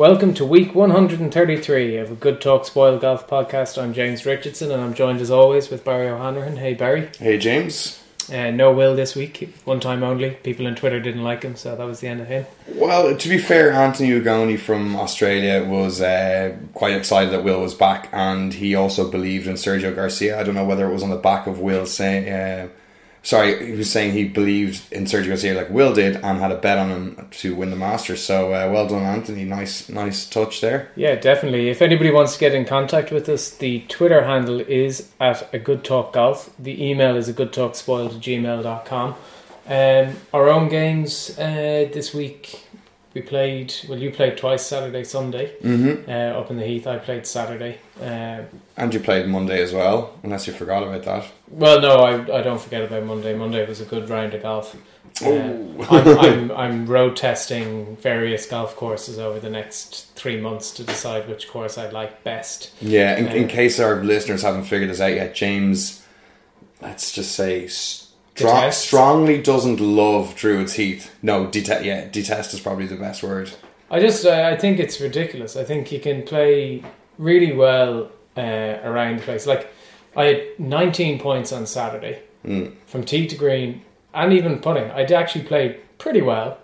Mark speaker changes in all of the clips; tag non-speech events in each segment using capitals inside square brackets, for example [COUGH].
Speaker 1: Welcome to week 133 of a Good Talk Spoil Golf podcast. I'm James Richardson and I'm joined as always with Barry O'Hanrahan. Hey Barry.
Speaker 2: Hey James.
Speaker 1: Uh, no Will this week, one time only. People on Twitter didn't like him, so that was the end of him.
Speaker 2: Well, to be fair, Anthony Ugoni from Australia was uh, quite excited that Will was back, and he also believed in Sergio Garcia. I don't know whether it was on the back of Will saying, uh, sorry, he was saying he believed in Sergio Garcia like Will did, and had a bet on him to win the Masters. So uh, well done, Anthony. Nice, nice touch there.
Speaker 1: Yeah, definitely. If anybody wants to get in contact with us, the Twitter handle is at a good talk golf. The email is a good talk spoiled gmail.com. Um, our own games uh, this week. We played. Well, you played twice Saturday, Sunday,
Speaker 2: Mm-hmm.
Speaker 1: uh, up in the Heath. I played Saturday. Uh,
Speaker 2: And you played Monday as well, unless you forgot about that.
Speaker 1: Well, no, I, I don't forget about Monday. Monday was a good round of golf. Uh,
Speaker 2: Oh.
Speaker 1: I'm, I'm, [LAUGHS] I'm road testing various golf courses over the next three months to decide which course I like best.
Speaker 2: Yeah, in, in
Speaker 1: Uh,
Speaker 2: case our listeners haven't figured this out yet, James, let's just say, strong, strongly doesn't love Druids Heath. No, detest. Yeah, detest is probably the best word.
Speaker 1: I just uh, I think it's ridiculous. I think you can play really well uh, around the place. Like I had 19 points on Saturday
Speaker 2: Mm.
Speaker 1: from tee to green and even putting. I did actually played pretty well.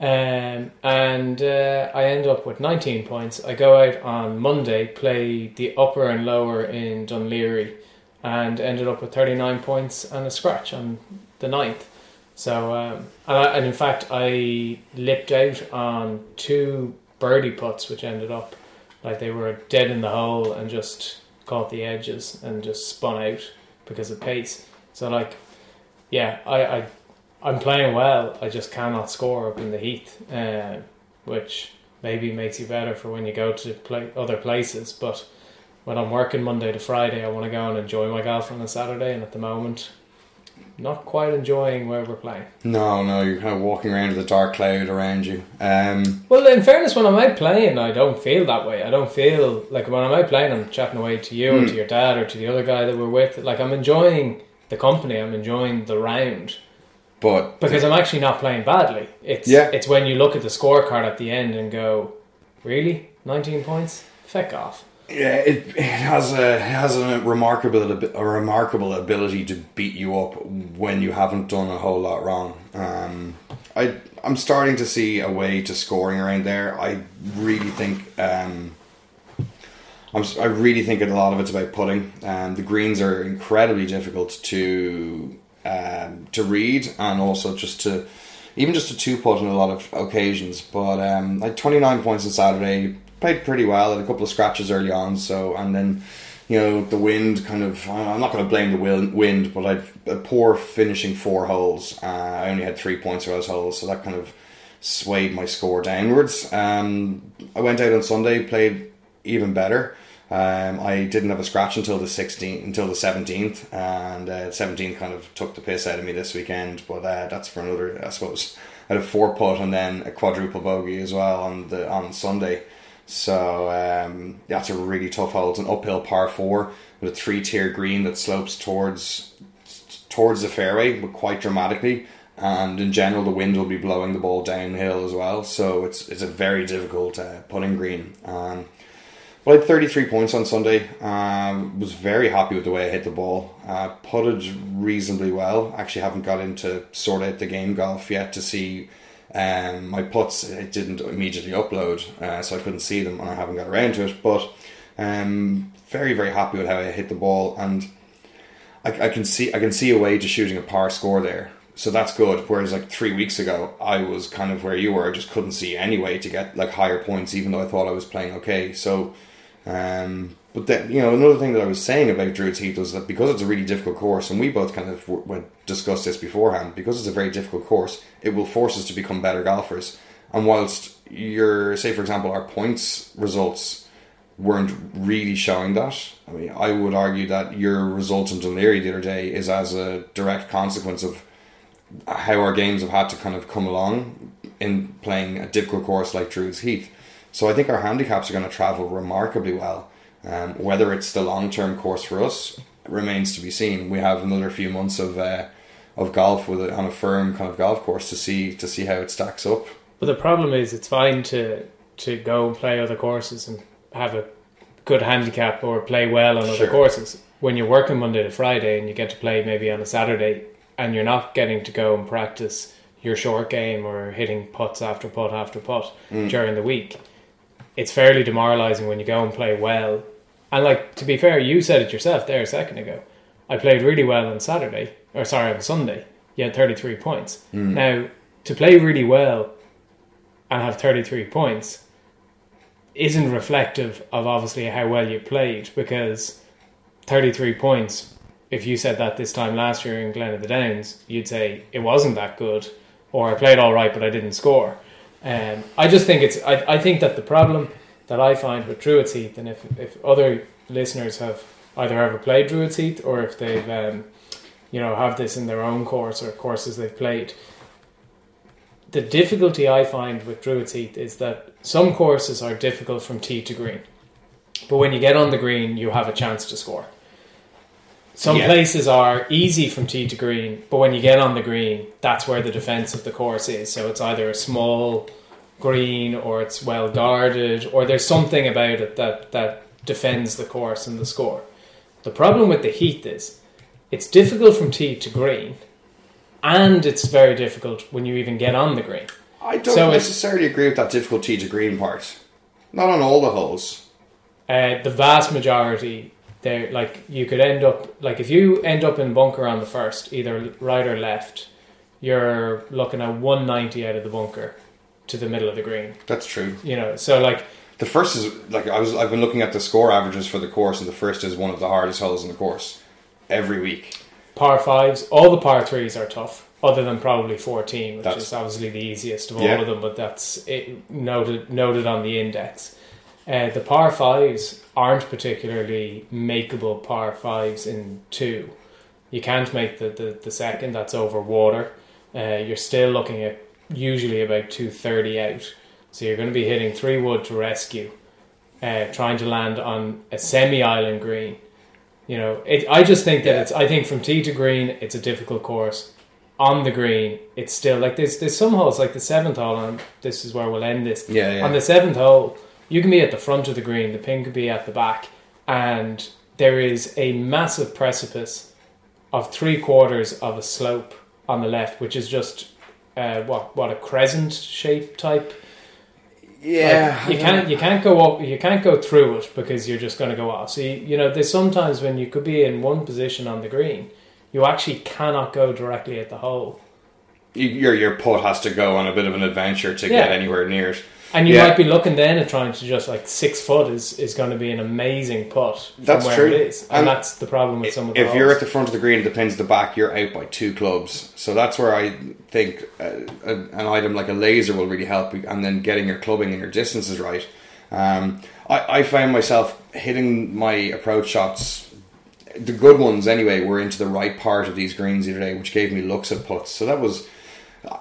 Speaker 1: Um, and uh, I end up with 19 points. I go out on Monday, play the upper and lower in Dunleary, and ended up with 39 points and a scratch on the ninth. So, um, and, I, and in fact, I lipped out on two birdie putts, which ended up like they were dead in the hole and just caught the edges and just spun out because of pace. So, like, yeah, I, I I'm playing well. I just cannot score up in the Heath, uh, which maybe makes you better for when you go to play other places. But when I'm working Monday to Friday, I want to go and enjoy my golf on a Saturday, and at the moment, not quite enjoying where we're playing.
Speaker 2: No, no, you're kind of walking around with a dark cloud around you. Um,
Speaker 1: Well, in fairness, when I'm out playing, I don't feel that way. I don't feel like when I'm out playing, I'm chatting away to you or
Speaker 2: Hmm.
Speaker 1: to your dad or to the other guy that we're with. Like I'm enjoying the company. I'm enjoying the round.
Speaker 2: but
Speaker 1: because I'm actually not playing badly. It's
Speaker 2: Yeah.
Speaker 1: it's when you look at the scorecard at the end and go, really, nineteen points, feck off.
Speaker 2: Yeah, it, it has a it has a remarkable a remarkable ability to beat you up when you haven't done a whole lot wrong. Um, I I'm starting to see a way to scoring around there. I really think. Um, I'm, I really think a lot of it's about putting. Um, the greens are incredibly difficult to um, to read and also just to even just a two putt on a lot of occasions. But um, like 29 points on Saturday, played pretty well. Had a couple of scratches early on, so and then you know the wind kind of. I'm not going to blame the wind, but I had a poor finishing four holes. Uh, I only had three points for those holes, so that kind of swayed my score downwards. Um, I went out on Sunday, played even better. Um, I didn't have a scratch until the 16th, until the 17th, and uh, 17th kind of took the piss out of me this weekend. But uh, that's for another, I suppose. I had a four putt and then a quadruple bogey as well on the on Sunday. So um, that's a really tough hole. It's an uphill par four with a three tier green that slopes towards towards the fairway, but quite dramatically. And in general, the wind will be blowing the ball downhill as well. So it's it's a very difficult uh, putting green. Um, well, I had 33 points on Sunday. Um, was very happy with the way I hit the ball. Uh, putted reasonably well. Actually, haven't got into sort out the game golf yet to see um, my putts. It didn't immediately upload, uh, so I couldn't see them, and I haven't got around to it. But um, very very happy with how I hit the ball, and I, I can see I can see a way to shooting a par score there. So that's good. Whereas like three weeks ago, I was kind of where you were. I just couldn't see any way to get like higher points, even though I thought I was playing okay. So, um, but then you know another thing that I was saying about Druids Heath was that because it's a really difficult course, and we both kind of w- w- discussed this beforehand. Because it's a very difficult course, it will force us to become better golfers. And whilst your, say for example, our points results weren't really showing that. I mean, I would argue that your result in Dunleary the other day is as a direct consequence of how our games have had to kind of come along in playing a difficult course like Druids Heath. So I think our handicaps are going to travel remarkably well. Um, whether it's the long term course for us remains to be seen. We have another few months of uh, of golf with a, on a firm kind of golf course to see to see how it stacks up.
Speaker 1: But the problem is, it's fine to to go and play other courses and have a good handicap or play well on other
Speaker 2: Sure.
Speaker 1: courses. When you're working Monday to Friday and you get to play maybe on a Saturday and you're not getting to go and practice your short game or hitting putts after putt after putt during the week, it's fairly demoralizing when you go and play well. And like to be fair, you said it yourself there a second ago. I played really well on Saturday, or sorry, on Sunday. You had 33 points. Now, to play really well and have 33 points isn't reflective of obviously how well you played because 33 points, if you said that this time last year in Glen of the Downs, you'd say it wasn't that good or I played all right but I didn't score. Um, I just think it's, I, I think that the problem that I find with Druids Heath, and if, if other listeners have either ever played Druids Heath or if they've, um, you know, have this in their own course or courses they've played, the difficulty I find with Druids Heath is that some courses are difficult from tee to green, but when you get on the green, you have a chance to score. Some
Speaker 2: Yeah.
Speaker 1: places are easy from tee to green, but when you get on the green, that's where the defense of the course is. So it's either a small green or it's well guarded, or there's something about it that, that defends the course and the score. The problem with the Heath is it's difficult from tee to green, and it's very difficult when you even get on the green.
Speaker 2: I don't
Speaker 1: So
Speaker 2: necessarily agree with that difficulty to green part. Not on all the holes.
Speaker 1: Uh, the vast majority, there like you could end up like if you end up in bunker on the first, either right or left, you're looking at one ninety out of the bunker to the middle of the green.
Speaker 2: That's true.
Speaker 1: You know, so like
Speaker 2: The first is like I was. I've been looking at the score averages for the course, and the first is one of the hardest holes in the course every week.
Speaker 1: par fives, all the par threes are tough, other than probably fourteen, which
Speaker 2: That's-
Speaker 1: is obviously the easiest of
Speaker 2: Yeah.
Speaker 1: all of them. But that's it, noted noted on the index. Uh, the par fives aren't particularly makeable par fives in two. You can't make the, the, the second. That's over water. Uh, you're still looking at usually about two thirty out. So you're going to be hitting three wood to rescue, uh, trying to land on a semi island green. You know, it, I just think that
Speaker 2: Yeah.
Speaker 1: it's. I think from tee to green, it's a difficult course. On the green, it's still like there's there's some holes like the seventh hole, and this is where we'll end this.
Speaker 2: Yeah, yeah.
Speaker 1: On the seventh hole, you can be at the front of the green, the pin could be at the back, and there is a massive precipice of three quarters of a slope on the left, which is just uh, what what a crescent shape type.
Speaker 2: yeah,
Speaker 1: Like, you can't you can't go up you can't go through it because you're just going to go off. So you, you know there's sometimes when you could be in one position on the green, you actually cannot go directly at the hole.
Speaker 2: You, your your putt has to go on a bit of an adventure to
Speaker 1: Yeah.
Speaker 2: get anywhere near it.
Speaker 1: And you
Speaker 2: Yeah.
Speaker 1: might be looking then at trying to just like six foot is, is going to be an amazing putt
Speaker 2: That's
Speaker 1: where
Speaker 2: true.
Speaker 1: it is, and,
Speaker 2: And
Speaker 1: that's the problem with some of the
Speaker 2: If you're at the front of the green and the pin's the back, you're out by two clubs. So that's where I think uh, a, an item like a laser will really help and then getting your clubbing and your distances right. Um, I, I found myself hitting my approach shots, the good ones anyway, were into the right part of these greens the other day, which gave me looks at putts. So that was.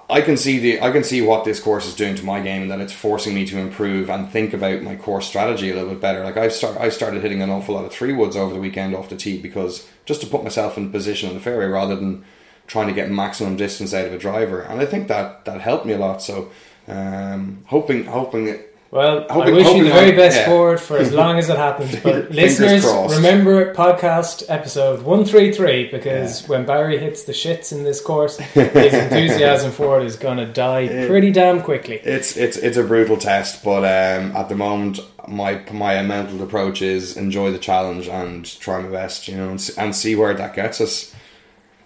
Speaker 2: I can see the I can see what this course is doing to my game and that it's forcing me to improve and think about my course strategy a little bit better. Like I've start I started hitting an awful lot of three woods over the weekend off the tee because just to put myself in position on the fairway rather than trying to get maximum distance out of a driver. And I think that that helped me a lot. So um, hoping hoping it
Speaker 1: Well, I
Speaker 2: Hoping-
Speaker 1: wish you the very
Speaker 2: I-
Speaker 1: best
Speaker 2: yeah.
Speaker 1: for it for as [LAUGHS] long as it happens. But listeners,
Speaker 2: crossed.
Speaker 1: remember podcast episode 133 because when Barry hits the shits in this course, his [LAUGHS] enthusiasm for it is going to die pretty damn quickly.
Speaker 2: It's it's it's a brutal test, but um, at the moment, my my mental approach is enjoy the challenge and try my best, you know, and, and see where that gets us.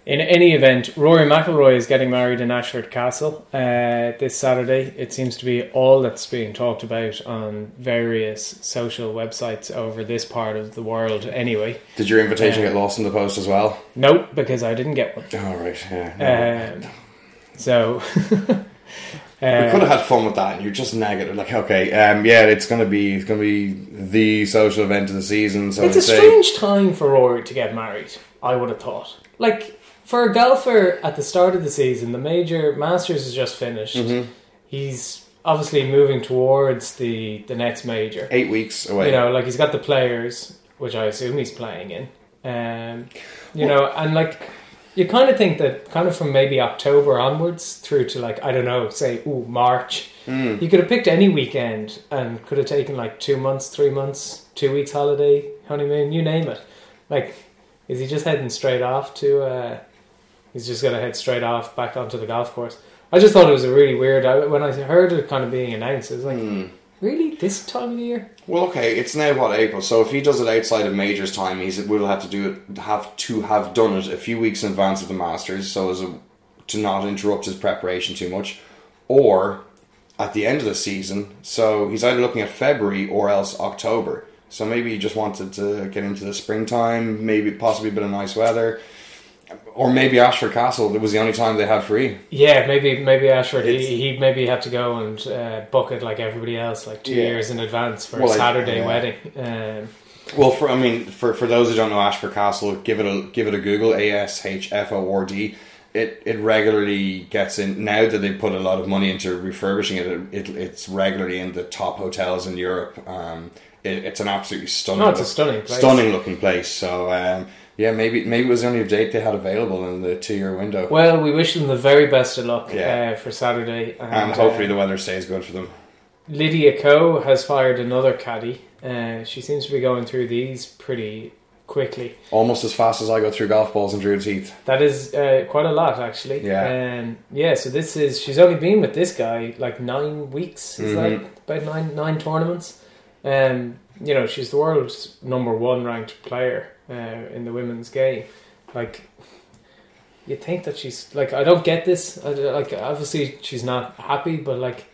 Speaker 1: In any event, Rory McIlroy is getting married in Ashford Castle uh, this Saturday. It seems to be all that's being talked about on various social websites over this part of the world. Anyway,
Speaker 2: Did your invitation
Speaker 1: Uh,
Speaker 2: get lost in the post as well?
Speaker 1: nope, because I didn't get one.
Speaker 2: All right, yeah. no.
Speaker 1: Um, so, [LAUGHS]
Speaker 2: we
Speaker 1: Uh,
Speaker 2: could have had fun with that, and you're just negative. Like, okay, um, yeah, it's gonna be it's gonna be the social event of the season. So
Speaker 1: it's a
Speaker 2: say-
Speaker 1: strange time for Rory to get married. I would have thought. Like for a golfer at the start of the season, the major Masters has just finished.
Speaker 2: Mhm.
Speaker 1: He's obviously moving towards the the next major.
Speaker 2: eight weeks away.
Speaker 1: You know, like he's got the players, which I assume he's playing in. Um, you know, and like you kind of think that kind of from maybe October onwards through to like I don't know, say ooh March,
Speaker 2: Mm.
Speaker 1: you could have picked any weekend and could have taken like two months, three months, two weeks holiday, honeymoon, you name it. Like, is he just heading straight off to? uh He's just gonna head straight off back onto the golf course. I just thought it was a really weird. I, when I heard it kind of being announced, it was like,
Speaker 2: Mm.
Speaker 1: really this time of the year?
Speaker 2: Well, okay, it's now what April. So if he does it outside of majors time, he's will have to do it. Have to have done it a few weeks in advance of the Masters, so as a, to not interrupt his preparation too much, or at the end of the season. So he's either looking at February or else October. So maybe he just wanted to get into the springtime, maybe possibly a bit of nice weather, or maybe Ashford Castle. It was the only time they had free.
Speaker 1: Yeah, maybe maybe Ashford.
Speaker 2: It's-
Speaker 1: He, he maybe had to go and uh, book it like everybody else, like two
Speaker 2: Yeah.
Speaker 1: years in advance for
Speaker 2: Well,
Speaker 1: a Saturday
Speaker 2: yeah.
Speaker 1: wedding. Um,
Speaker 2: Well, for I mean, for for those who don't know Ashford Castle, give it a give it a Google. A S H F O R D. It it regularly gets in now that they put a lot of money into refurbishing it. It, it it's regularly in the top hotels in Europe. Um, it, it's an absolutely stunning,
Speaker 1: no, it's a stunning place.
Speaker 2: stunning looking place. So um, yeah, maybe maybe it was the only date they had available in the two year window,
Speaker 1: Well, we wish them the very best of luck
Speaker 2: Yeah.
Speaker 1: uh, for Saturday, and,
Speaker 2: and hopefully
Speaker 1: uh,
Speaker 2: the weather stays good for them.
Speaker 1: Lydia Ko has fired another caddy. Uh, she seems to be going through these pretty quickly.
Speaker 2: Almost as fast as I go through golf balls in Druid's Heath.
Speaker 1: That is uh, quite a lot, actually.
Speaker 2: Yeah.
Speaker 1: Um, yeah. So this is she's only been with this guy like nine weeks. Is
Speaker 2: Mhm.
Speaker 1: that about nine nine tournaments? Um, you know, she's the world's number one ranked player uh, in the women's game. Like, you think that she's like I don't get this. I, like, obviously she's not happy, but like,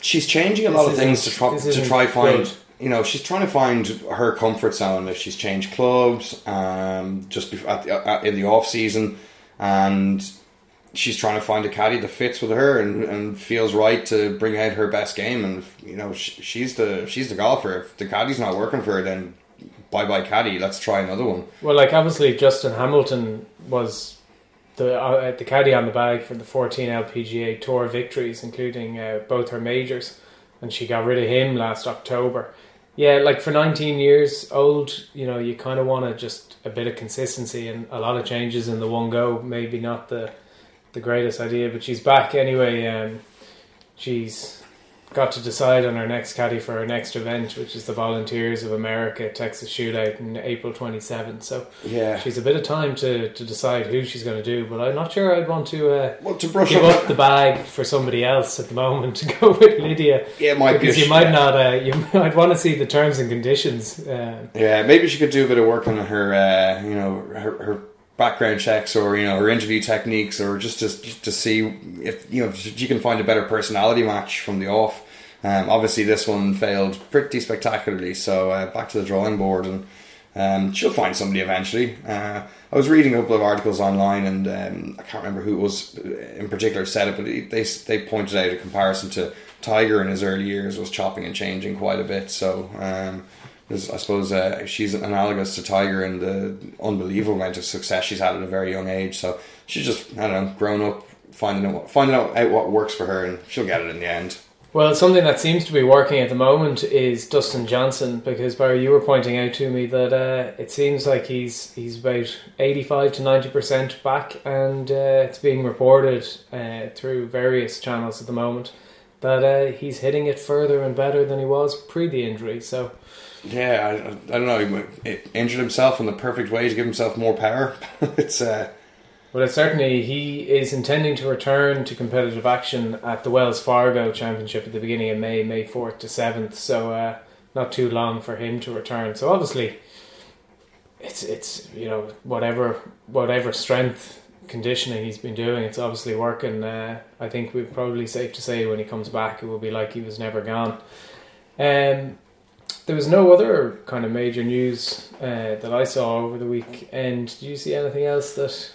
Speaker 2: she's changing a lot of things to try to try find
Speaker 1: good.
Speaker 2: you know she's trying to find her comfort zone if she's changed clubs um just before, at the, at, in the off season and she's trying to find a caddy that fits with her and, and feels right to bring out her best game and you know she, she's the she's the golfer if the caddy's not working for her then bye bye caddy let's try another one
Speaker 1: well, like obviously Justin Hamilton was the uh, the caddy on the bag for the 14 LPGA Tour victories, including uh, both her majors, and she got rid of him last October. Yeah, like for 19 years old, you know, you kind of want to just a bit of consistency and a lot of changes in the one go. Maybe not the the greatest idea, but she's back anyway. Um, she's got to decide on her next caddy for her next event, which is the Volunteers of America Texas Shootout in April 27th. So
Speaker 2: yeah
Speaker 1: she's a bit of time to, to decide who she's going to do, but I'm not sure I'd want to uh,
Speaker 2: well to brush
Speaker 1: give
Speaker 2: up
Speaker 1: up the bag for somebody else at the moment to [LAUGHS] go with Lydia
Speaker 2: yeah it might be
Speaker 1: because you
Speaker 2: sh-
Speaker 1: might not. Uh, [LAUGHS] you might want to see the terms and conditions. Um,
Speaker 2: Yeah, maybe she could do a bit of work on her, uh, you know, her, her background checks or you know her interview techniques, or just to just to see if you know if she can find a better personality match from the off. Um, obviously, this one failed pretty spectacularly, so uh, back to the drawing board, and um, she'll find somebody eventually. Uh, I was reading a couple of articles online, and um, I can't remember who it was in particular said it, but they they pointed out a comparison to Tiger in his early years was chopping and changing quite a bit. So um, I suppose uh, she's analogous to Tiger in the unbelievable amount of success she's had at a very young age. So she's just I don't know grown up, finding out finding out, out what works for her, and she'll get it in the end.
Speaker 1: Well, something that seems to be working at the moment is Dustin Johnson because Barry, you were pointing out to me that uh, it seems like he's he's about eighty five to ninety percent back, and uh, it's being reported uh, through various channels at the moment that uh, he's hitting it further and better than he was pre the injury. So.
Speaker 2: Yeah, I, I don't know. He he injured himself in the perfect way to give himself more power. [LAUGHS] it's uh,
Speaker 1: Well, certainly he is intending to return to competitive action at the Wells Fargo Championship at the beginning of May, May fourth to seventh. So uh, not too long for him to return. So obviously, it's it's you know whatever whatever strength conditioning he's been doing, it's obviously working. Uh, I think we're probably safe to say when he comes back, it will be like he was never gone. Um, there was no other kind of major news uh, that I saw over the weekend. Did you see anything else that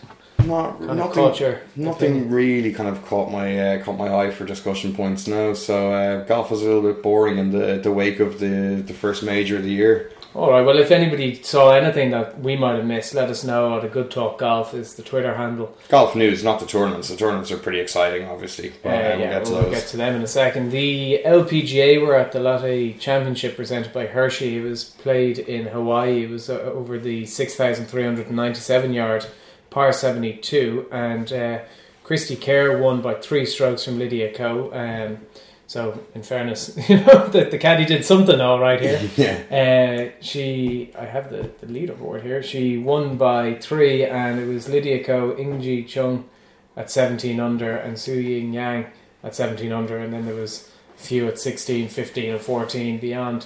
Speaker 2: not
Speaker 1: kind
Speaker 2: nothing,
Speaker 1: culture.
Speaker 2: nothing really kind of caught my uh, caught my eye for discussion points now. So uh, golf was a little bit boring in the the wake of the the first major of the year.
Speaker 1: All right. Well, if anybody saw anything that we might have missed, let us know. At a good talk golf is the Twitter handle.
Speaker 2: Golf news, not the tournaments. The tournaments are pretty exciting, obviously. But,
Speaker 1: Uh,
Speaker 2: uh, we'll
Speaker 1: yeah,
Speaker 2: get to
Speaker 1: we'll get to them in a second. The LPGA were at the LOTTE Championship presented by Hershey. It was played in Hawaii. It was uh, over the 6,397 yard par 72, and uh, Cristie Kerr won by three strokes from Lydia Ko. Um, so, in fairness, [LAUGHS] you know the, the caddy did something all right here. [LAUGHS]
Speaker 2: yeah.
Speaker 1: Uh, she, I have the, the leaderboard here. She won by three, and it was Lydia Ko, In Gee Chun at 17 under, and Su Ying Yang at 17 under, and then there was a few at 16, 15, and 14 beyond.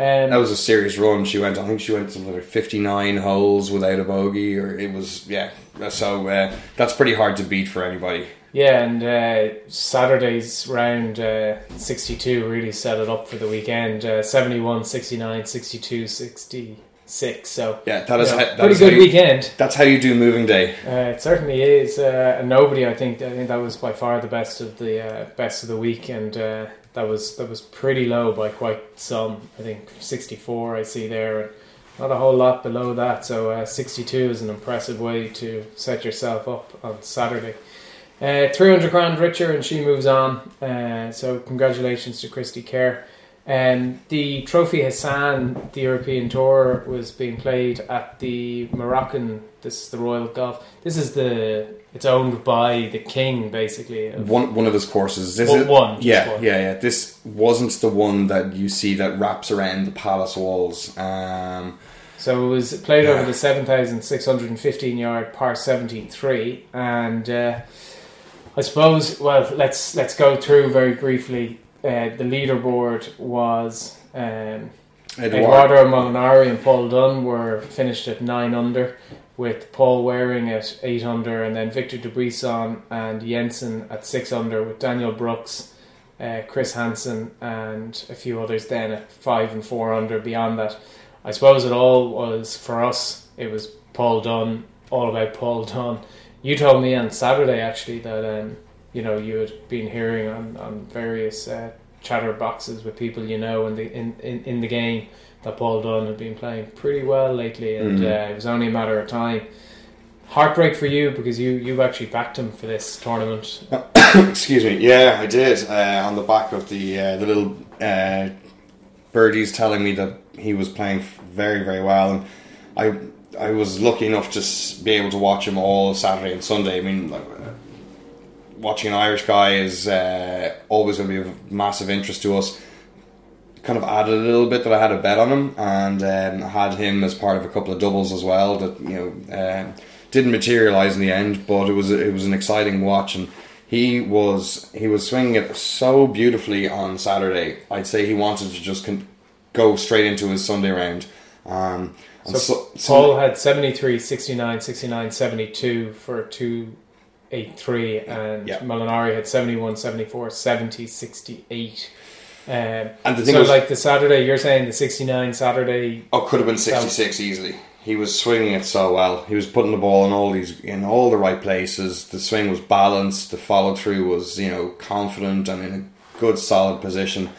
Speaker 1: Um,
Speaker 2: That was a serious run. She went. I think she went to like fifty nine holes without a bogey, or it was yeah. So uh, that's pretty hard to beat for anybody.
Speaker 1: yeah, and uh, Saturday's round uh, 62 really set it up for the weekend. Uh, 71, 69, 62, 66. So,
Speaker 2: Yeah, that is
Speaker 1: you know,
Speaker 2: how, that
Speaker 1: pretty
Speaker 2: is
Speaker 1: good
Speaker 2: you-
Speaker 1: weekend.
Speaker 2: That's how you do moving day.
Speaker 1: Uh, it certainly is, uh, and nobody. I think I think that was by far the best of the uh, best of the week, and uh, that was that was pretty low by quite some. I think sixty four. I see there, and not a whole lot below that. So uh, sixty two is an impressive way to set yourself up on Saturday. Uh, Three hundred grand richer, and she moves on. Uh, so congratulations to Cristie Kerr. Um, the Trophy Hassan, the European Tour, was being played at the Moroccan. This is the Royal Golf. This is the. It's owned by the king, basically. Of,
Speaker 2: One one of his courses. This
Speaker 1: One-
Speaker 2: is,
Speaker 1: one,
Speaker 2: Yeah,
Speaker 1: one.
Speaker 2: yeah, yeah. This wasn't the one that you see that wraps around the palace walls. Um,
Speaker 1: So it was played over the 7,615 yard par 73, and uh, I suppose well let's let's go through very briefly. Uh, the leaderboard was um,
Speaker 2: Edoardo,
Speaker 1: Edoardo Molinari and Paul Dunne were finished at nine under, with Paul Waring at eight under, and then Victor Dubuisson and Jensen at six under, with Daniel Brooks, uh, Chris Hanson, and a few others then at five and four under. Beyond that, I suppose it all was for us. It was Paul Dunne, all about Paul Dunne. You told me on Saturday actually that um, you know you had been hearing on on various uh, chatter boxes with people you know in the in, in, in the game that Paul Dunne had been playing pretty well lately, and
Speaker 2: Mhm.
Speaker 1: uh, it was only a matter of time. Heartbreak for you because you you actually backed him for this tournament. [COUGHS]
Speaker 2: Excuse me. Yeah, I did. Uh, on the back of the uh, the little uh, birdies telling me that he was playing very very well, and I I was lucky enough to be able to watch him all Saturday and Sunday. I mean, like, watching an Irish guy is uh, always going to be of massive interest to us. Kind of added a little bit that I had a bet on him, and um, had him as part of a couple of doubles as well. That you know um didn't materialize in the end, but it was it was an exciting watch, and he was he was swinging it so beautifully on Saturday. I'd say he wanted to just con- go straight into his Sunday round. Um,
Speaker 1: So
Speaker 2: so-
Speaker 1: Paul had 73, 69, 69, 72 for 283, and
Speaker 2: Yeah.
Speaker 1: Molinari had 71, 74, 70, 68. Um,
Speaker 2: and the thing
Speaker 1: so,
Speaker 2: was,
Speaker 1: like the Saturday, you're saying the 69 Saturday,
Speaker 2: Oh, could have been sixty six easily. He was swinging it so well. He was putting the ball in all these in all the right places. The swing was balanced. The follow through was you know confident and in a good solid position.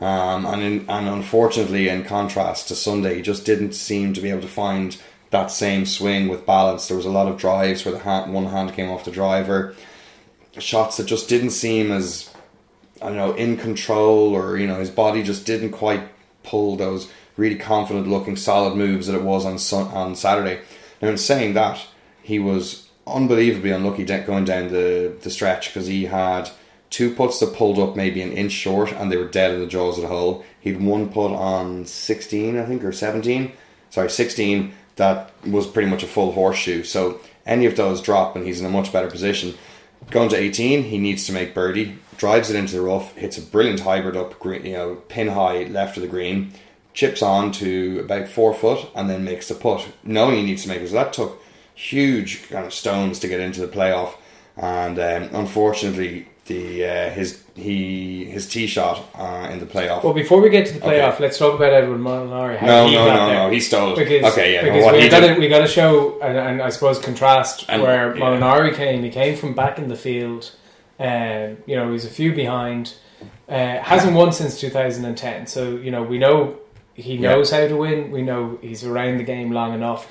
Speaker 2: Um, and in, and unfortunately, in contrast to Sunday, he just didn't seem to be able to find that same swing with balance. There was a lot of drives where the hand, one hand came off the driver, shots that just didn't seem as I don't know in control, or you know his body just didn't quite pull those really confident looking solid moves that it was on on Saturday. Now in saying that, he was unbelievably unlucky going down the the stretch because he had two putts that pulled up maybe an inch short and they were dead in the jaws of the hole. He'd one putt on 16, I think, or 17. Sorry, 16 that was pretty much a full horseshoe. So any of those drop and he's in a much better position. Going to 18, he needs to make birdie. Drives it into the rough, hits a brilliant hybrid up, green, you know, pin high left of the green, chips on to about four foot, and then makes the putt, knowing he needs to make it. So that took huge kind of stones to get into the playoff, and um, unfortunately, the uh, his he his tee shot uh, in the playoff.
Speaker 1: Well, before we get to the
Speaker 2: Okay.
Speaker 1: playoff, let's talk about Edward Molinari. How
Speaker 2: no,
Speaker 1: he
Speaker 2: no, no,
Speaker 1: there.
Speaker 2: no. He stole it.
Speaker 1: Because,
Speaker 2: okay, yeah.
Speaker 1: because we got to we got to show and, and I suppose contrast
Speaker 2: And-
Speaker 1: where
Speaker 2: yeah.
Speaker 1: Molinari came. He came from back in the field, and you know he's a few behind. Uh, hasn't won since 2010, so you know we know he
Speaker 2: Yeah.
Speaker 1: knows how to win. We know he's around the game long enough.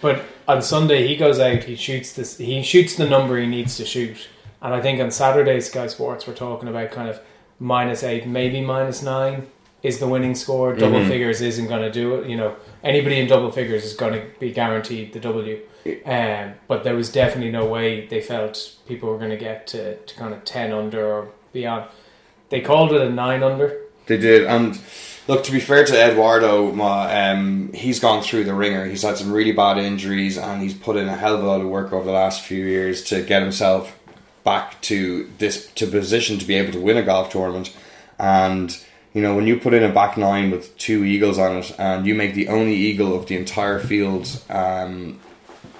Speaker 1: But on Sunday he goes out, he shoots this, he shoots the number he needs to shoot, and I think on Saturday Sky Sports we're talking about kind of minus eight, maybe minus nine is the winning score. Double
Speaker 2: Mhm.
Speaker 1: figures isn't going to do it. You know, anybody in double figures is going to be guaranteed the W. Um, but there was definitely no way they felt people were going to get to, to kind of ten under or beyond. They called it a nine under.
Speaker 2: They did, and look. To be fair to Edoardo, um, he's gone through the ringer. He's had some really bad injuries, and he's put in a hell of a lot of work over the last few years to get himself back to this to position to be able to win a golf tournament. And you know, when you put in a back nine with two eagles on it, and you make the only eagle of the entire field um,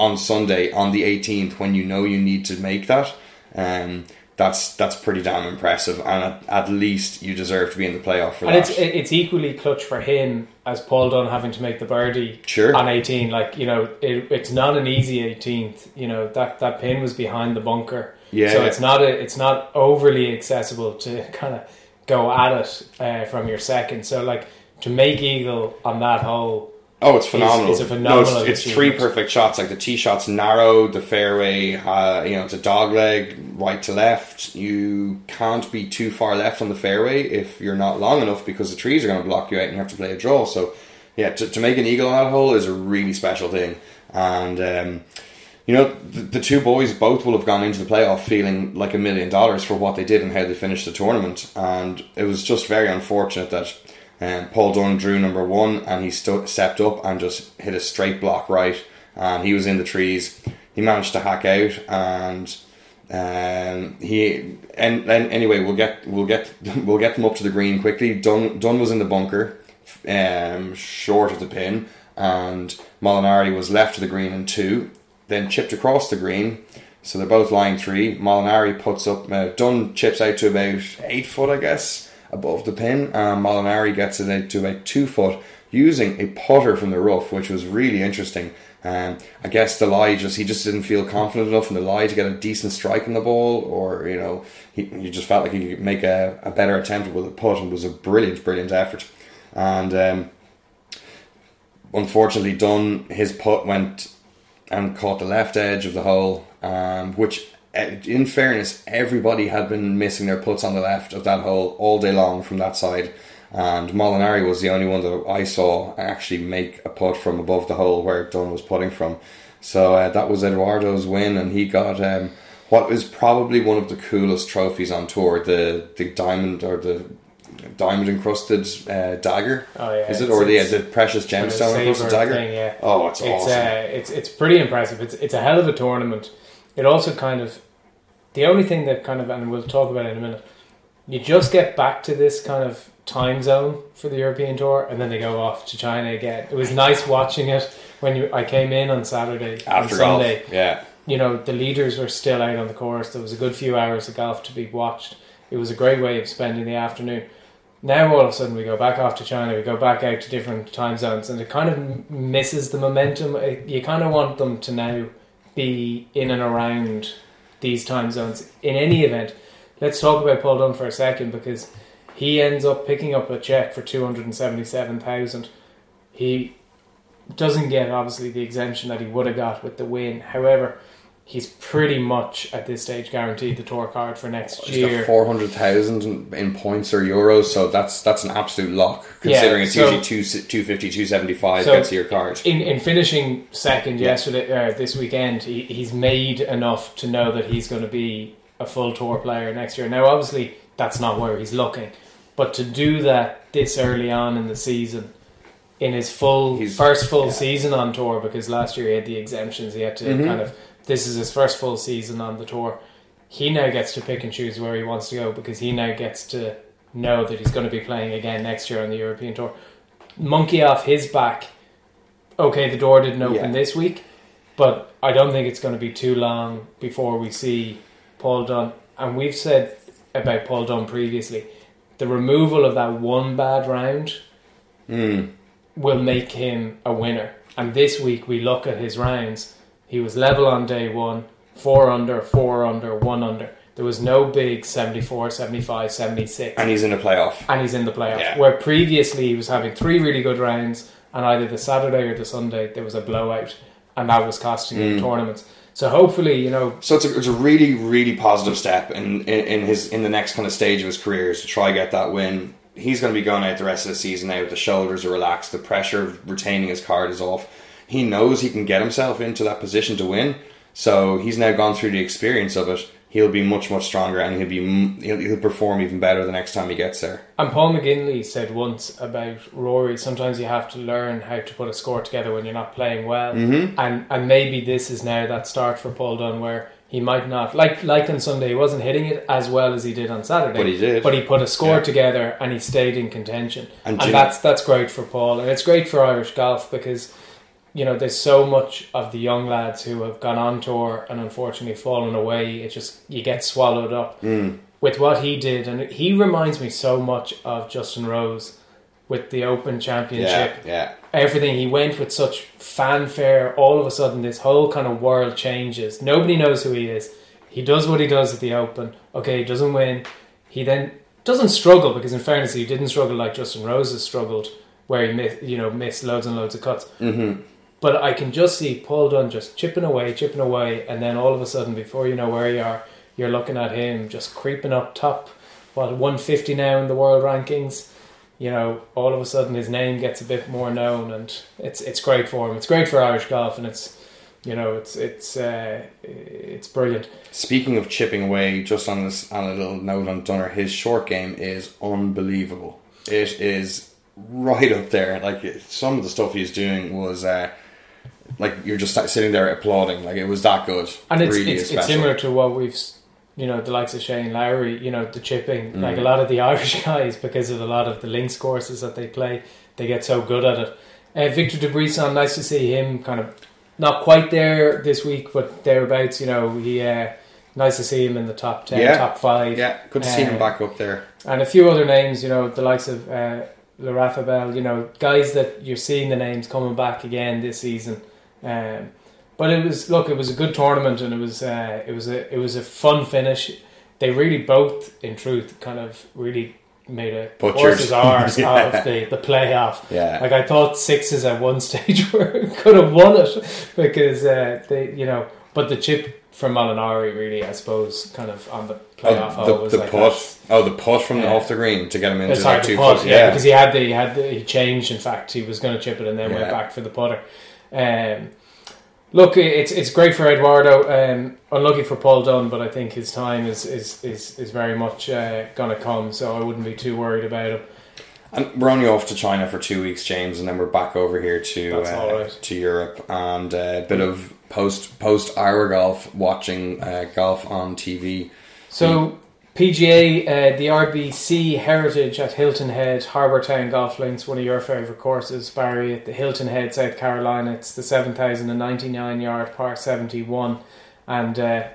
Speaker 2: on Sunday on the 18th, when you know you need to make that. Um, that's that's pretty damn impressive, and at, at least you deserve to be in the playoff for
Speaker 1: And
Speaker 2: that.
Speaker 1: it's it's equally clutch for him as Paul Dunne having to make the birdie
Speaker 2: Sure.
Speaker 1: on 18. Like, you know, it, it's not an easy 18th. You know, that, that pin was behind the bunker.
Speaker 2: Yeah.
Speaker 1: So it's not a, it's not overly accessible to [LAUGHS] kind of go at it uh, from your second. So, like, to make eagle on that hole,
Speaker 2: Oh, it's phenomenal!
Speaker 1: it's a phenomenal
Speaker 2: No, it's, it's three perfect shots. Like the tee shot's narrow, the fairway, uh, you know, it's a dog leg, right to left. You can't be too far left on the fairway if you're not long enough because the trees are going to block you out and you have to play a draw. So, yeah, to, to make an eagle on that hole is a really special thing. And um, you know, the, the two boys both will have gone into the playoff feeling like a million dollars for what they did and how they finished the tournament. And it was just very unfortunate that um, Paul Dunne drew number one and he stepped up and just hit a straight block right. And he was in the trees. He managed to hack out and. Um, he and, and anyway, we'll get we'll get [LAUGHS] we'll get them up to the green quickly. Dunne Dunne was in the bunker, um, short of the pin, and Molinari was left to the green in two, then chipped across the green. So they're both lying three. Molinari puts up, uh, Dunne chips out to about eight foot, I guess, above the pin, and Molinari gets it out to about two foot using a putter from the rough, which was really interesting. Um, I guess the lie just he just didn't feel confident enough in the lie to get a decent strike on the ball, or you know he, he just felt like he could make a, a better attempt with a putt, and was a brilliant, brilliant effort. And um, unfortunately, Dunne his putt went and caught the left edge of the hole, um, which, uh, in fairness, everybody had been missing their putts on the left of that hole all day long from that side. And Molinari was the only one that I saw actually make a putt from above the hole where Dunne was putting from. So uh, that was Edoardo's win, and he got um, what is probably one of the coolest trophies on tour the the diamond or the diamond encrusted uh, dagger.
Speaker 1: Oh, yeah,
Speaker 2: is it or the,
Speaker 1: it's
Speaker 2: the precious gemstone encrusted dagger?
Speaker 1: thing, yeah.
Speaker 2: Oh, it's,
Speaker 1: it's
Speaker 2: awesome.
Speaker 1: uh, it's it's pretty impressive. It's it's a hell of a tournament. It also kind of the only thing that kind of and we'll talk about it in a minute. You just get back to this kind of time zone for the European tour, and then they go off to China again. It was nice watching it when you I came in on Saturday
Speaker 2: After
Speaker 1: and
Speaker 2: golf, yeah.
Speaker 1: You know the leaders were still out on the course. There was a good few hours of golf to be watched. It was a great way of spending the afternoon. Now all of a sudden we go back off to China, we go back out to different time zones, and it kind of misses the momentum. Uh, you kind of want them to now be in and around these time zones. In any event, let's talk about Paul Dunne for a second because he ends up picking up a check for two hundred and seventy-seven thousand. He doesn't get obviously the exemption that he would have got with the win. However, he's pretty much at this stage guaranteed the tour card for next
Speaker 2: He's
Speaker 1: year.
Speaker 2: four hundred thousand in points or euros, so that's that's an absolute lock.
Speaker 1: Yeah,
Speaker 2: Considering it's
Speaker 1: so-
Speaker 2: usually two two fifty, two seventy five
Speaker 1: So-
Speaker 2: gets your card.
Speaker 1: in in finishing second yesterday uh, this weekend, he, he's made enough to know that he's going to be a full tour player next year. Now, obviously, that's not where he's looking, but to do that this early on in the season, in his full
Speaker 2: He's-
Speaker 1: first full
Speaker 2: yeah.
Speaker 1: season on tour, because last year he had the exemptions, he had to
Speaker 2: Mhm.
Speaker 1: kind of this is his first full season on the tour. He now gets to pick and choose where he wants to go because he now gets to know that he's going to be playing again next year on the European tour. Monkey off his back okay, the door didn't open
Speaker 2: Yeah.
Speaker 1: this week, but I don't think it's going to be too long before we see Paul Dunne and we've said about Paul Dunne previously, the removal of that one bad round
Speaker 2: Mm.
Speaker 1: will make him a winner. And this week we look at his rounds. He was level on day one, four under, four under, one under. There was no big 74, 75, 76.
Speaker 2: And he's in the playoff.
Speaker 1: and he's in the playoff.
Speaker 2: Yeah.
Speaker 1: Where previously he was having three really good rounds, and either the Saturday or the Sunday there was a blowout, and that was costing him
Speaker 2: Mm.
Speaker 1: tournaments. So hopefully, you know,
Speaker 2: So it's a, it's a really really positive step in, in in his in the next kind of stage of his career is to try get that win. He's going to be going out the rest of the season now. with The shoulders are relaxed. The pressure of retaining his card is off. He knows he can get himself into that position to win. So he's now gone through the experience of it. He'll be much much stronger, and he'll be he'll, he'll perform even better the next time he gets there.
Speaker 1: and Paul McGinley said once about Rory. Sometimes you have to learn how to put a score together when you're not playing well,
Speaker 2: Mm-hmm.
Speaker 1: and and maybe this is now that start for Paul Dunne where. He might not like like on Sunday. He wasn't hitting it as well as he did on Saturday,
Speaker 2: But he did.
Speaker 1: But he put a score
Speaker 2: Yeah.
Speaker 1: together and he stayed in contention,
Speaker 2: And
Speaker 1: and, that's that's great for Paul, and it's great for Irish golf because you know there's so much of the young lads who have gone on tour and unfortunately fallen away. It just you get swallowed up
Speaker 2: Mm.
Speaker 1: with what he did, and he reminds me so much of Justin Rose with the Open Championship.
Speaker 2: Yeah, yeah.
Speaker 1: Everything he went with such fanfare. All of a sudden, this whole kind of world changes. Nobody knows who he is. He does what he does at the Open. Okay, he doesn't win. He then doesn't struggle because, in fairness, he didn't struggle like Justin Rose has struggled, where he missed, you know, missed loads and loads of cuts.
Speaker 2: Mm-hmm.
Speaker 1: But I can just see Paul Dunne just chipping away, chipping away, and then all of a sudden, before you know where you are, you're looking at him just creeping up top. What 150 now in the world rankings? You know, all of a sudden his name gets a bit more known, and it's it's great for him. It's great for Irish golf, and it's you know it's it's uh, it's brilliant.
Speaker 2: Speaking of chipping away, just on this on a little note on Dunner, his short game is unbelievable. It is right up there. Like some of the stuff he's doing was uh, like you're just sitting there applauding. Like it was that good.
Speaker 1: And it's
Speaker 2: really
Speaker 1: it's, it's similar to what we've, you know, the likes of Shane Lowry, you know, the chipping.
Speaker 2: Mm.
Speaker 1: Like a lot of the [LAUGHS] Irish guys, because of a lot of the links courses that they play, they get so good at it. Uh, Victor Dubuisson, nice to see him kind of not quite there this week, but thereabouts. You know, he uh, nice to see him in the top ten,
Speaker 2: Yeah.
Speaker 1: top five,
Speaker 2: Yeah, good to see him
Speaker 1: Uh,
Speaker 2: back up there.
Speaker 1: and a few other names. You know, the likes of uh, Larafa Bell. You know, guys that you're seeing the names coming back again this season. Um, but it was look, it was a good tournament, and it was uh, it was a it was a fun finish. They really both, in truth, kind of really made a
Speaker 2: Butchered.
Speaker 1: horse's arse [LAUGHS]
Speaker 2: Yeah.
Speaker 1: of the the playoff.
Speaker 2: Yeah,
Speaker 1: Like I thought sixes at one [LAUGHS] stage were could have won it because uh, they you know, but the chip from Molinari really, I suppose, kind of on the playoff
Speaker 2: oh, the,
Speaker 1: was
Speaker 2: the
Speaker 1: like
Speaker 2: putt. Oh, the putt from the
Speaker 1: Yeah.
Speaker 2: off the green to get him into that
Speaker 1: hard
Speaker 2: two
Speaker 1: putt,
Speaker 2: foot.
Speaker 1: yeah, because he had the he had the, he changed. In fact, he was going to chip it and then went back for the putter. Um, look, it's it's great for Edoardo. Um, unlucky for Paul Dunne, but I think his time is is is, is very much uh, going to come. So I wouldn't be too worried about him.
Speaker 2: And we're only off to China for two weeks, James, and then we're back over here to uh,
Speaker 1: right.
Speaker 2: to Europe and a bit of post post Ira golf, watching uh, golf on TV.
Speaker 1: So PGA, uh, the RBC Heritage at Hilton Head, Harbour Town Golf Links, one of your favourite courses, Barry, at the Hilton Head, South Carolina. It's the 7,099 yard par 71. And uh,